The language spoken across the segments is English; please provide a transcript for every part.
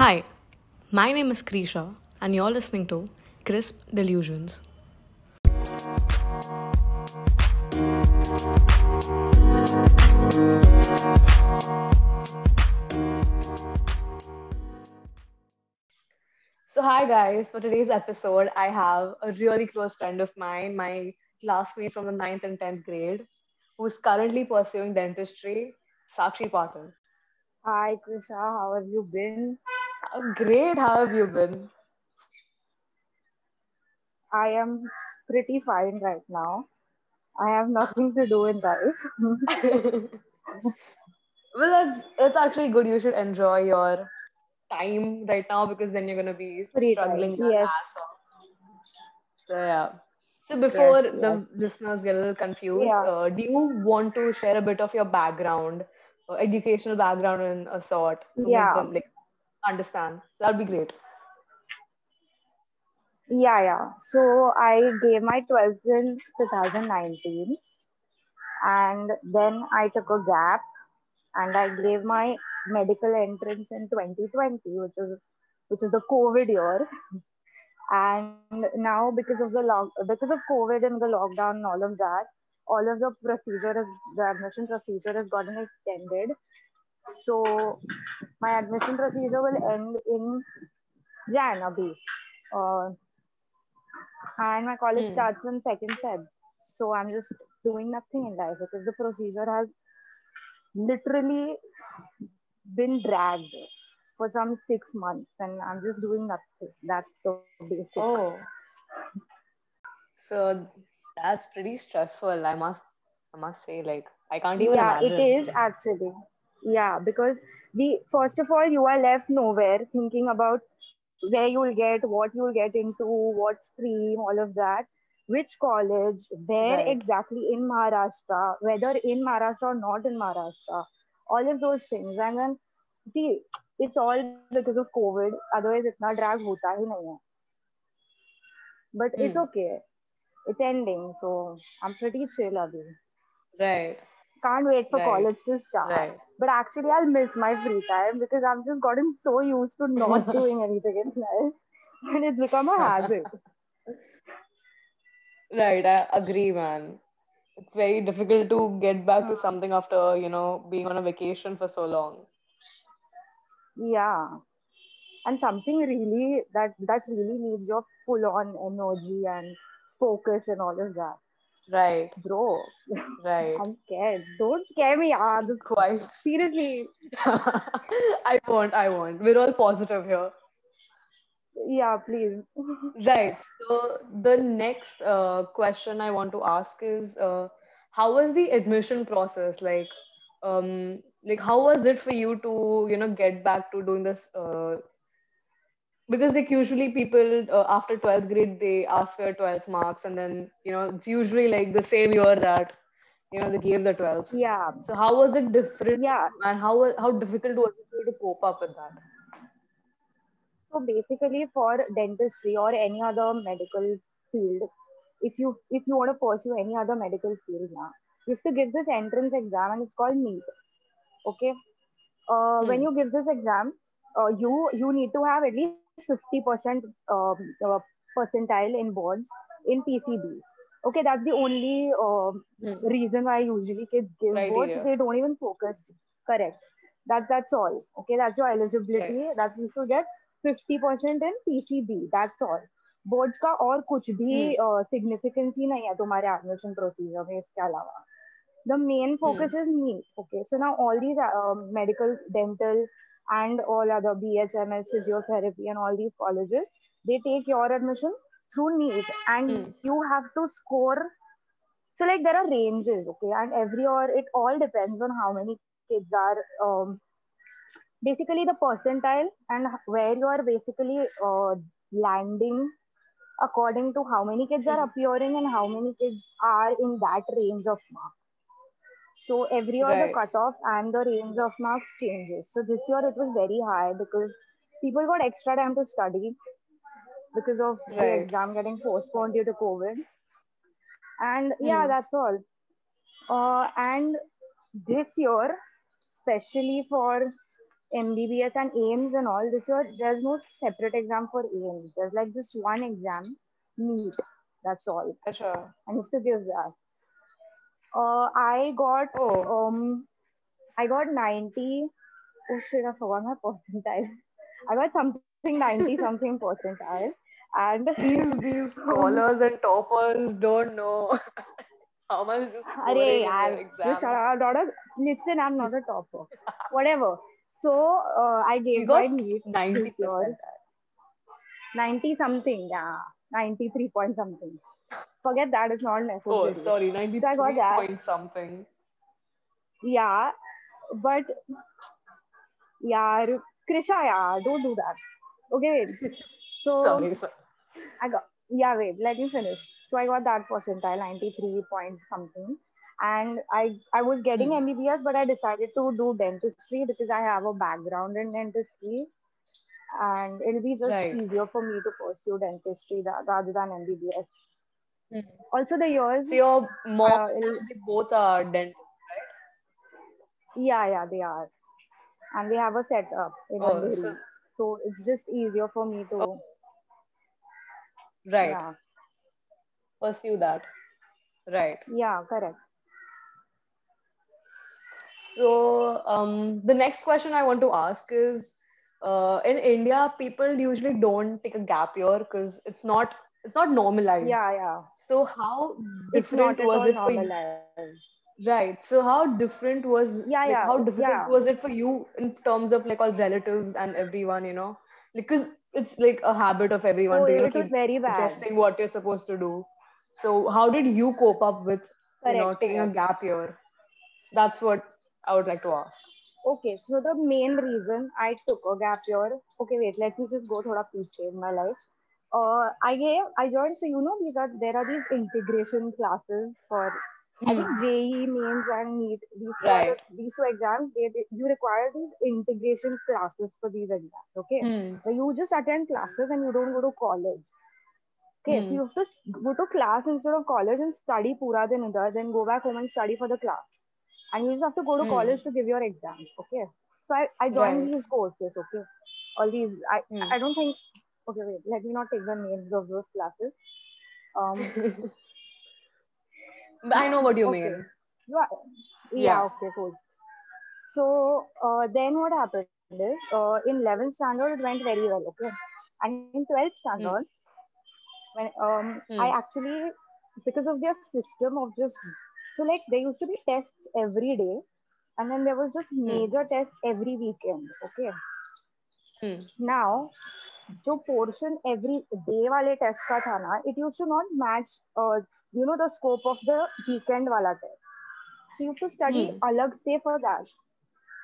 Hi, my name is Krisha, and you're listening to Crisp Delusions. So, hi guys, for today's episode, I have a really close friend of mine, my classmate from the 9th and 10th grade, who's currently pursuing dentistry, Sakshi Patil. Hi, Krisha. How have you been? Great, how have you been? I am pretty fine right now. I have nothing to do in life. Well, that's it's actually good. You should enjoy your time right now because then you're gonna be Free struggling time. your Yes, ass off. So yeah. So before yes. the listeners get a little confused, Yeah, uh, do you want to share a bit of your background, uh, educational background in a sort, yeah, them like understand? So that'd be great. yeah, yeah. So I gave my 12th in 2019 and then I took a gap and I gave my medical entrance in 2020, which is which is the COVID year. And now because of the log because of COVID and the lockdown and all of that, all of the procedure is the admission procedure has gotten extended. So my admission procedure will end in Jan abhi. Uh, and my college Hmm. starts on second Feb. So I'm just doing nothing in life because the procedure has literally been dragged for some six months and I'm just doing nothing. That's the basic. Oh, so that's pretty stressful. I must, I must say, like I can't even Yeah, it imagine. is actually. Yeah, because the first of all, you are left nowhere thinking about where you will get, what you will get into, what stream, all of that, which college, where Right. exactly in Maharashtra, whether in Maharashtra or not in Maharashtra, all of those things. And then, see, it's all because of COVID. Otherwise, itna drag hota hi nahi hai. But it's Hmm. okay. It's ending, so I'm pretty chill abhi. Right. Can't wait for Right. college to start. Right. But actually, I'll miss my free time because I've just gotten so used to not doing anything in life. And it's become a habit. Right, I agree, man. It's very difficult to get back to something after, you know, being on a vacation for so long. Yeah. And something really that that really needs your full on energy and focus and all of that. Right, Bro, right. I'm scared. Don't scare me, yaar. Quite. Seriously. I won't, I won't. We're all positive here. Yeah, please. Right. So the next uh, question I want to ask is, uh, how was the admission process? Like, um, like how was it for you to, you know, get back to doing this? Uh, because like usually people uh, after 12th grade they ask for 12th marks, and then you know it's usually like the same year that you know they gave the 12th. Yeah. So how was it different, Yeah. and how was- how difficult was it to cope up with that? So basically, for dentistry or any other medical field, if you if you want to pursue any other medical field now, you have to give this entrance exam, and it's called NEET. Okay. Uh, when Hmm. you give this exam, uh, you you need to have at least fifty percent um, uh, percentile in boards in PCB. Okay, that's the only uh, Hmm. reason why usually kids give boards. Criteria. They don't even focus. Correct. That that's all. Okay, that's your Right. eligibility. That's you should get fifty percent in PCB. That's all. Boards का और कुछ भी Hmm. Significance ही नहीं है तुम्हारे admission procedure में इसके अलावा Hmm. focus is NEET. Okay, so now all these uh, medical, dental, and all other BHMS, physiotherapy, and all these colleges, they take your admission through NEET, and Hmm. you have to score. So like there are ranges, okay, and every year it all depends on how many kids are. Um, basically the percentile and where you are basically uh, landing according to how many kids are Hmm. appearing and how many kids are in that range of marks. So every year the cutoff and the range of marks changes. So this year it was very high because people got extra time to study because of the exam getting postponed due to COVID. And yeah, Hmm. that's all. Uh, and this year, especially for MBBS and AIIMS and all this year, there's no separate exam for AIIMS. There's like just one exam, NEET. That's all. Acha. I need to give that. Uh, I got Oh, um, I got 90. Oh shit, I forgot my percentile. I got something 90 something percentile, and these these scholars and toppers don't know how much scoring in yaar, you shut up. I'm not a, listen, I'm not a topper. Whatever. So uh, I You gave my got NEET 90 this year. percent. 90 something, yeah. 93 point something. Forget that, it's not Oh, necessary. sorry, 93 So I got that. point something. Yeah, but yeah, Krisha, yeah, don't do that. Okay, wait. So Sorry, sorry. I got yeah, wait, let me finish. So I got that percentile, 93 point something. And I I was getting Hmm. MBBS, but I decided to do dentistry because I have a background in dentistry. And it'll be just Right. easier for me to pursue dentistry rather than MBBS. Hmm. Also, the years, So your mom uh, they both are dentists, yeah, yeah, they are. And they have a setup in Oh, Andheri. so So it's just easier for me to, Oh. right. yeah, Pursue that. Right. yeah, correct. So um, the next question I want to ask is, uh, in India, people usually don't take a gap year because it's not it's not normalized. Yeah, yeah. So how hmm. not different was it for you? normalized. Right. So how different was Yeah, like yeah, how difficult yeah. was it for you in terms of like all relatives and everyone, you know? Because it's like a habit of everyone Oh, to it keep very bad. suggesting what you're supposed to do. So how did you cope up with you know taking a gap year? That's what I would like to ask. Okay, so the main reason I took a gap year, okay, wait, let me just go thoda piche in my life. Uh, I gave, I joined, so you know, these are, there are these integration classes for, I think Hmm. JEE mains and NEET, these two, Right. the- these two exams, they, they, you require these integration classes for these exams, okay? Hmm. Where you just attend classes and you don't go to college. Okay, so Hmm. you have to go to class instead of college and study pura din idhar, then go back home and study for the class. And you just have to go to Hmm. college to give your exams. Okay. So I, I joined Right. these courses, okay. All these I Hmm. I don't think okay, wait, let me not take the names of those classes. Um I know what you okay. mean. Yeah, yeah, Yeah. okay, cool. So uh, then what happened is uh, in 11th standard it went very well, okay. And in 12th standard, when um Hmm. I actually because of their system of just so like there used to be tests every day and then there was just major tests every weekend, okay. Hmm. Now जो portion every day वाले test का था ना it use to not match you know the scope of the weekend वाला test you to study अलग से for that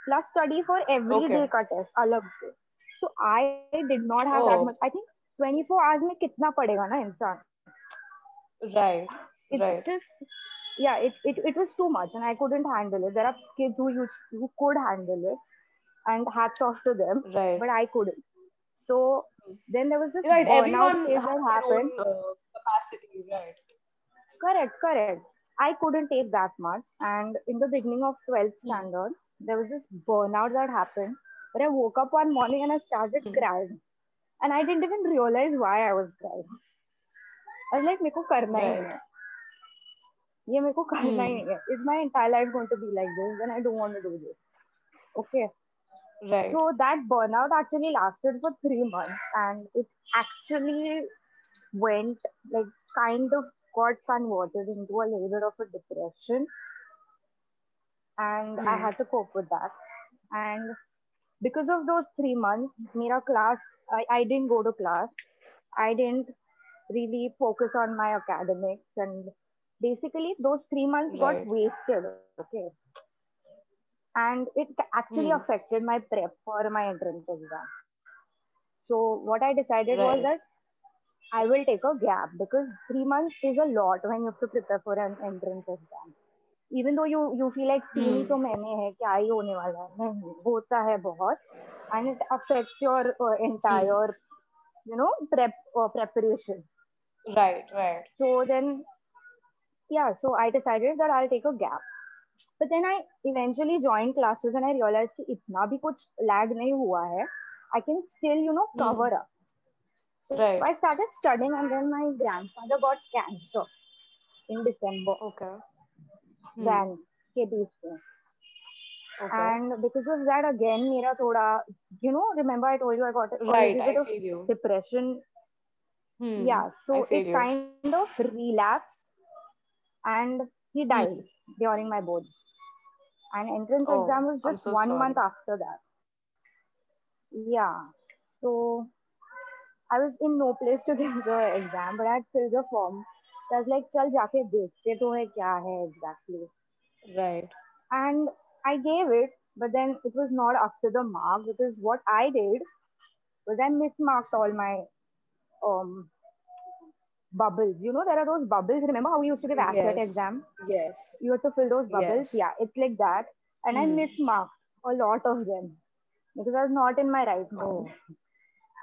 plus study for every day का test अलग से. So I did not have that much I think 24 hours में कितना पड़ेगा ना इंसान? Right right just yeah it, it it was too much and i couldn't handle it. There are kids who you who could handle it and hats off to them right. but i couldn't. So then there was this Right. burnout Everyone phase has that their happened. own uh, capacity. Right. Correct, correct. I couldn't take that much. And in the beginning of 12th Hmm. standard, there was this burnout that happened where I woke up one morning and I started Hmm. crying. And I didn't even realize why I was crying. I was like, मेरे को करना ही नहीं Right. है. ये मेरे को करना ही Hmm. नहीं है. Is my entire life going to be like this? Then I don't want to do this. Okay. Right. So that burnout actually lasted for three months and it actually went like kind of got converted into a little bit of a depression. And I Hmm. had to cope with that. And because of those three months, Mira class, I, I didn't go to class. I didn't really focus on my academics and basically those three months got wasted. Okay and it actually mm. affected my prep for my entrance exam so what i decided right. was that i will take a gap because 3 months is a lot when you have to prepare for an entrance exam even though you you feel like teen mm. to maine hai kya hi hone wala hai hota hai bahut and it affects your uh, entire mm. you know prep uh, preparation right right so then yeah so i decided that i'll take a gap but then I eventually join classes and I realise कि इतना भी कुछ lag नहीं हुआ है I can still you know cover up Right. I started studying and then my grandfather got cancer in December. Okay. Then के बीच में. And because of that again मेरा थोड़ा you know remember I told you I got right depression it you. kind of relapsed, and he died hmm. during my boards. and entrance oh, exam was just so one sorry. month after that. Yeah. So i was in no place to give the exam but i had filled the form. So i was like chal jaake dekhte to hai kya hai exactly. Right. And i gave it but then it was not up to the mark because what i did was i mismarked all my um bubbles. You know, there are those bubbles. Remember how we used to give ASSET exam? Yes. You have to fill those bubbles. Yes. Yeah, it's like that. And mm. I hmm. mismarked a lot of them because I was not in my right mind. Oh.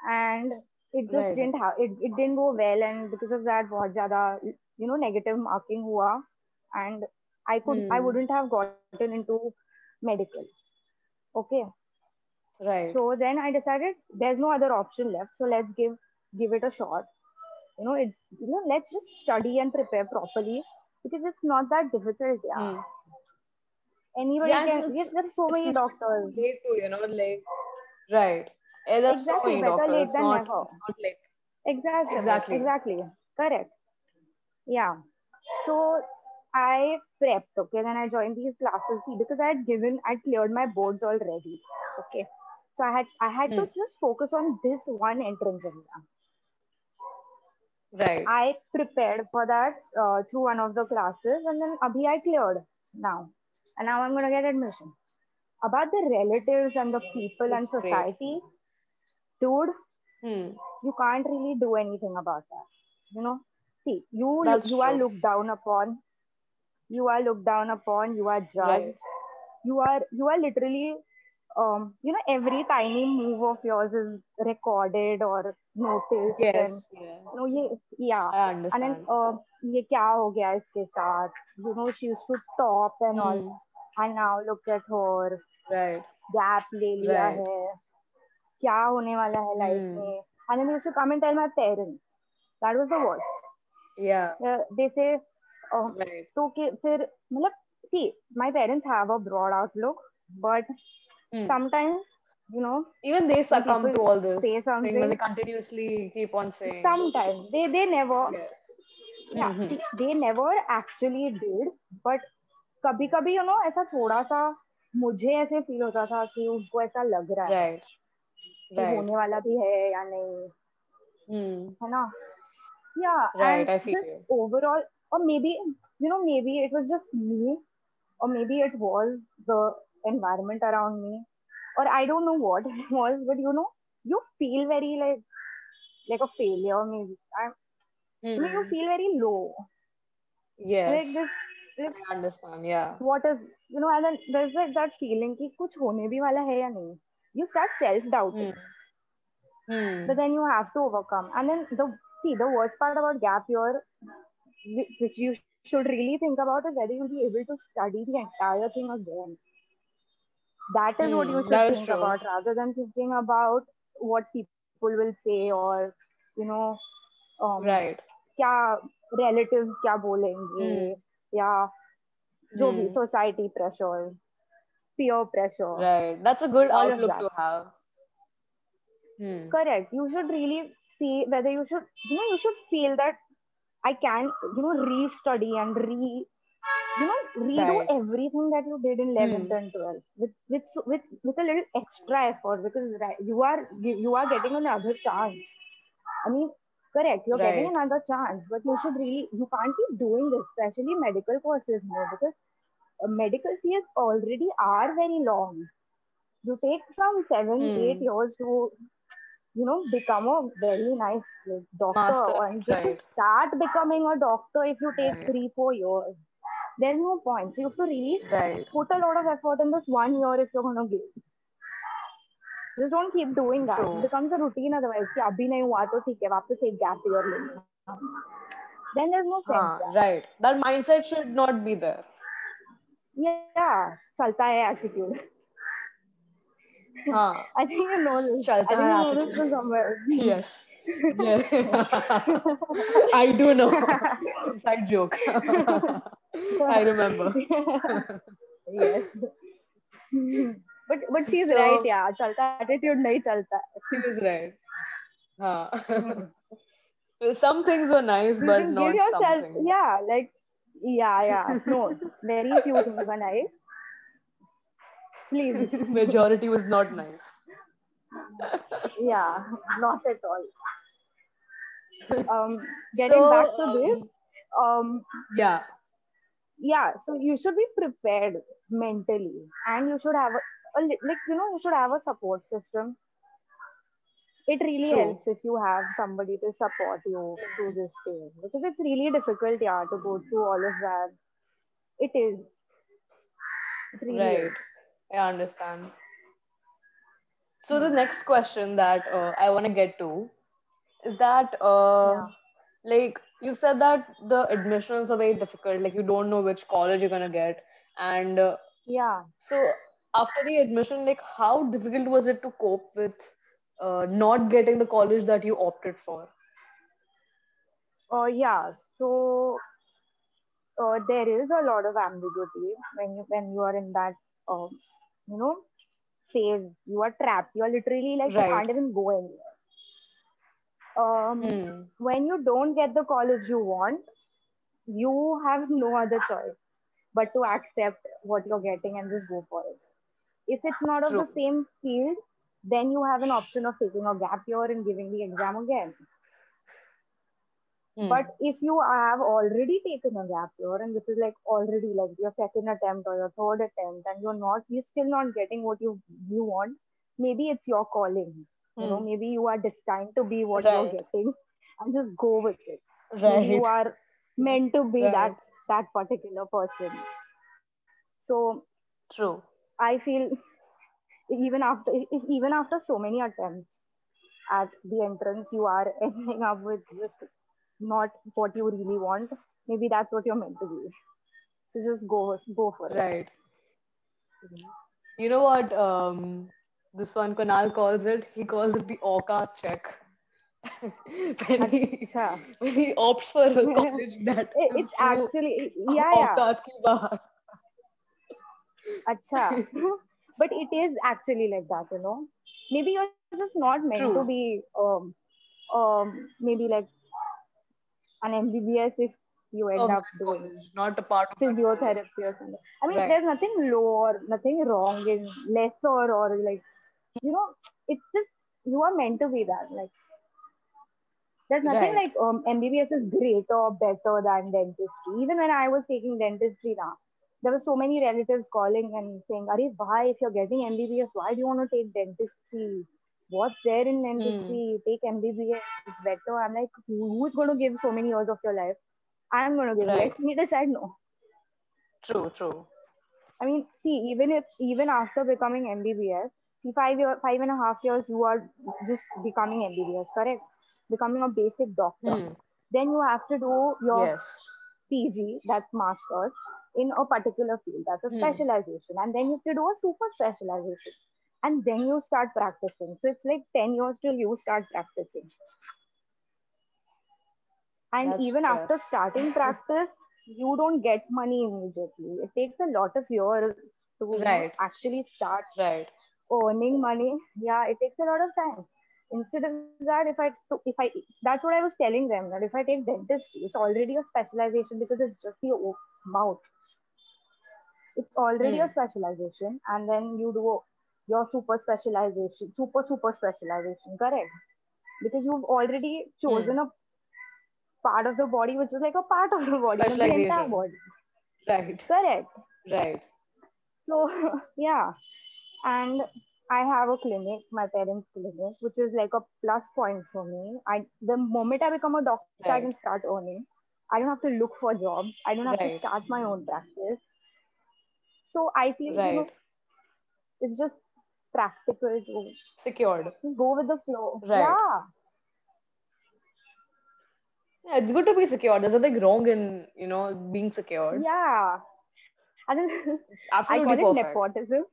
And it just right. didn't have it, it didn't go well and because of that bahut jada, you know negative marking hua and i could mm. i hmm. wouldn't have gotten into medical okay right so then i decided there's no other option left so let's give give it a shot you know, it you know, let's just study and prepare properly because it's not that difficult. Yeah. Hmm. Anybody Yeah, can it's- there's so many doctors. late too, you know, like, right. There's so Exactly, many better doctors. late than not, never. not like, Exactly. Exactly. Exactly. Correct. Yeah. So I prepped, okay, then I joined these classes because I had given I cleared my boards already. Okay. So I had I had to Hmm. just focus on this one entrance exam. Right. I prepared for that uh, through one of the classes, and then Abhi I cleared now, and now I'm gonna get admission. About the relatives and the people and That's great. society, dude, Hmm. you can't really do anything about that. You know, see, you That's you are looked down upon. You are looked down upon. You are judged. Right. You are you are literally, um, you know every tiny move of yours is recorded or noticed yes and, yeah. you know ye, yeah I understand. and then uh, ye kya ho gaya iske saath you know she used to stop and mm. all and now look at her right gap le liya right. hai क्या होने wala hai life mm. me? And then में and then you come and tell my parents that was the worst या they say तो कि फिर मतलब see my parents have a broad outlook but Hmm. sometimes, you know, Even they succumb to all this say thing something- when they continuously keep on saying. sometimes they they never Yes. yeah Mhm. see, they never actually did but कभी कभी you know ऐसा थोड़ा सा मुझे ऐसे feel होता था कि उनको ऐसा लग रहा है Right. कि Right. होने वाला भी है या नहीं Hmm. है ना I and feel just you. overall or maybe you know maybe it was just me or maybe it was the environment around me. Or i don't know what it was but you know you feel very like like a failure maybe. I mm. mean, you hmm. feel very low. Yes. like this like, I understand yeah. what is you know and then there's like that feeling ki kuch hone bhi wala hai ya nahi you start self doubting mm. mm. but then you have to overcome. And then the see the worst part about gap year which you should really think about is whether you'll be able to study the entire thing again. that is what Hmm, you should that is think true. about rather than thinking about what people will say or you know um, Right. क्या relatives क्या बोलेंगे Hmm. या जो भी Hmm. society pressure peer pressure Right. That's a good All of outlook that. to have. Hmm. correct you should really see whether you should you know you should feel that i can you know re-study and re you know redo Right. everything that you did in 11th Hmm. and 12th with with with with a little extra effort because you are you you are getting another chance i mean correct you're getting another chance but you should really you can't keep doing this especially medical courses more because uh, medical fees already are very long you take from seven Hmm. eight years to you know become a very nice doctor Master, and just right. start becoming a doctor if you take Right. three four years there's no point so you have to really Right. put a lot of effort in this one year if you're going to give just don't keep doing that True. it becomes a routine otherwise कि अभी नहीं हुआ तो ठीक है वापस एक gap year ले लेना then there's no sense Ah, right. That mindset should not be there. Yeah, chalta hai attitude. Huh. I think you know this. Chalta I think hai you know this attitude. from somewhere. Yes. Yeah. I do know. Inside joke. I remember. yes. but but she's So- right, yeah. Chalta attitude nahi chalta. He was right. Huh. Some things were nice, You but not give yourself, something. yeah, like, yeah, yeah. No, very few things were nice. Please, Majority was not nice. yeah, not at all. Um, getting So, back to this, um, um, yeah, yeah so you should be prepared mentally and you should have a, a like you know you should have a support system it really True. helps if you have somebody to support you through this phase because it's really difficult yeah to go through all of that it is really right. is. I understand. So the next question that uh, I want to get to is that uh, Yeah. like you said that the admissions are very difficult like you don't know which college you're going to get. And uh, yeah. so after the admission like how difficult was it to cope with uh, not getting the college that you opted for? Uh, yeah. So uh, there is a lot of ambiguity when you when you are in that um, you know phase. You are trapped. You are literally like Right. you can't even go anywhere um, Hmm. when you don't get the college you want, you have no other choice but to accept what you're getting and just go for it. If it's not of the same field, then you have an option of taking a gap year and giving the exam again. Hmm. But if you have already taken a gap year and this is like already like your second attempt or your third attempt and you're not, you're still not getting what you you want, maybe it's your calling. You know, Hmm. maybe you are destined to be what Right. you're getting and just go with it. maybe right you are meant to be Right. that that particular person so true i feel even after even after so many attempts at the entrance you are ending up with just not what you really want maybe that's what you're meant to be so just go go for it right you know what um this one Kunal calls it, he calls it the Orca check. when, he, when he opts for a college that it, it's actually yeah, yeah. Acha. but it is actually like that, you know. Maybe you're just not meant True. to be um, um maybe like an MBBS if you end oh, up doing It's not a part of physiotherapy or something. I mean, right. there's nothing lower, nothing wrong in lesser or like you know, it's just you are meant to be that. Like, there's nothing Right. like um, MBBS is greater or better than dentistry. Even when I was taking dentistry now, there were so many relatives calling and saying, Are why, if you're getting MBBS, why do you want to take dentistry? What's there in dentistry? Take MBBS, it's better. I'm like, who's going to give so many years of your life? I'm going to give. Right. Let me decide no. true true I mean, see, even if even after becoming MBBS, see, five year, five and a half years, you are just becoming MBBS, correct? Becoming a basic doctor. Hmm. Then you have to do your yes PG, that's masters, in a particular field. That's a Hmm. specialization, and then you have to do a super specialization, and then you start practicing. So it's like ten years till you start practicing. And That's even after starting practice, you don't get money immediately. It takes a lot of years to Right. actually start right earning money. Yeah, it takes a lot of time. Instead of that, if I if I that's what I was telling them that if I take dentistry, it's already a specialization because it's just the mouth. It's already a Hmm. specialization, and then you do your super specialization, super super specialization, correct? Because you've already chosen a part of the body which is like a part of the body, not the entire body, right correct? right So yeah, and I have a clinic, my parents' clinic, which is like a plus point for me. I the moment I become a doctor, I can start earning. I don't have to look for jobs. I don't have to start my own practice. So I feel you know it's just practical to secured just go with the flow. Right. Yeah, yeah it's good to be secured there's nothing wrong in you know being secured yeah. I, mean, I Absolutely call it perfect. nepotism.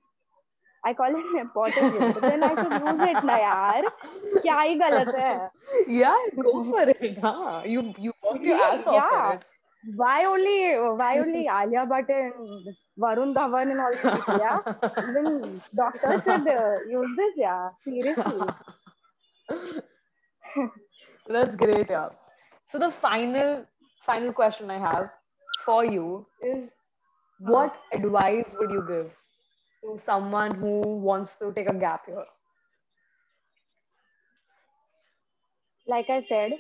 I call it nepotism. but then I should use it na yaar. क्या ही गलत है? Yeah, go for it. Huh? You you worked your ass off Yeah. for it. Why only why only Alia Bhatt and Varun Dhawan and all this? Yeah. Even doctors should uh, use this, yeah. Seriously. That's great, yeah. So the final final question I have for you is what advice would you give to someone who wants to take a gap year? Like I said,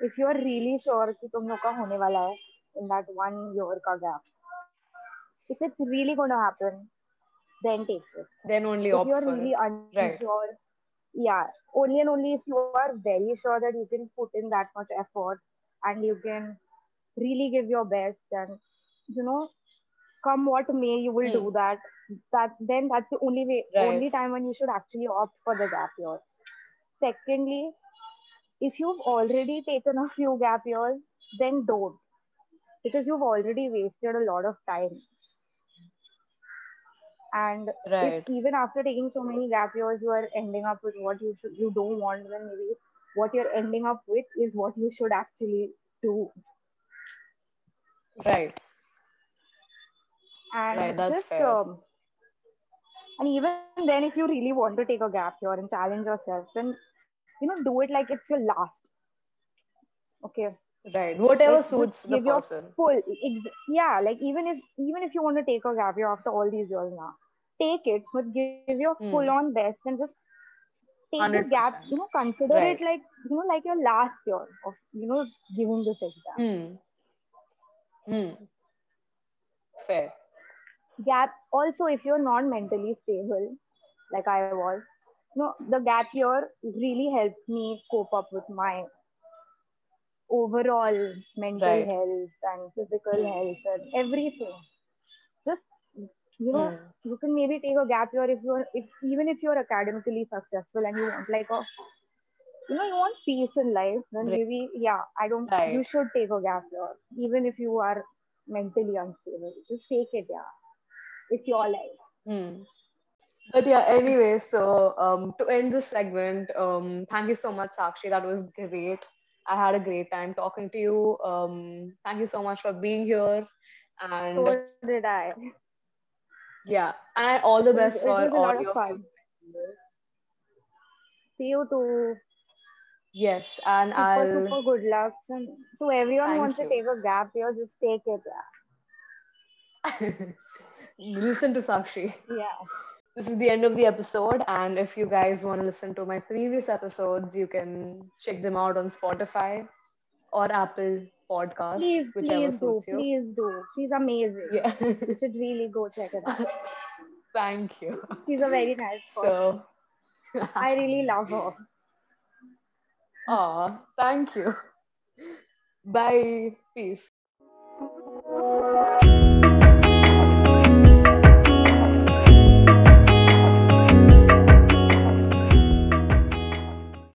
if you are really sure कि तुम लोग का होने वाला है in that one year का gap, if it's really going to happen, then take it. Then only if opt you're for really it. unsure, yeah, only and only if you are very sure that you can put in that much effort and you can really give your best and you know, come what may, you will do Hmm. that. that then that's the only way, Right. only time when you should actually opt for the gap year. Secondly, if you've already taken a few gap years, then don't because you've already wasted a lot of time. And Right. if even after taking so many gap years, you are ending up with what you should, you don't want, then maybe what you're ending up with is what you should actually do. Right. And Right, that's just, fair. um, and even then, if you really want to take a gap year and challenge yourself, then you know, do it like it's your last. Okay. Right. Whatever Like, suits the person. full ex- yeah like even if even if you want to take a gap year after all these years now take it but give your Hmm. full on best and just take the 100%. gap you know consider Right. it like you know like your last year of you know giving this exam Hmm. Hmm. Fair. Gap also if you're not mentally stable like i was you know the gap year really helped me cope up with my overall mental Right. health and physical health and everything just you know Hmm. you can maybe take a gap year if you're if even if you're academically successful and you want like a you know you want peace in life then Right. maybe yeah i don't Right. you should take a gap year even if you are mentally unstable just take it yeah it's your life Hmm. But yeah, anyway, so um, to end this segment, um, thank you so much, Sakshi. That was great. I had a great time talking to you. Um, thank you so much for being here. And so did i yeah, and all the It was- best it for was a all lot of your fun. see you too Yes, and super I'll super good luck and to everyone who wants you. to take a gap year just take it yeah, listen to Sakshi. yeah. This is the end of the episode, and if you guys want to listen to my previous episodes, you can check them out on Spotify or Apple Podcasts, please whichever please do you. please do she's amazing Yeah. you should really go check it out Thank you. she's a very nice person So, i really love her aw, thank you. Bye. Peace.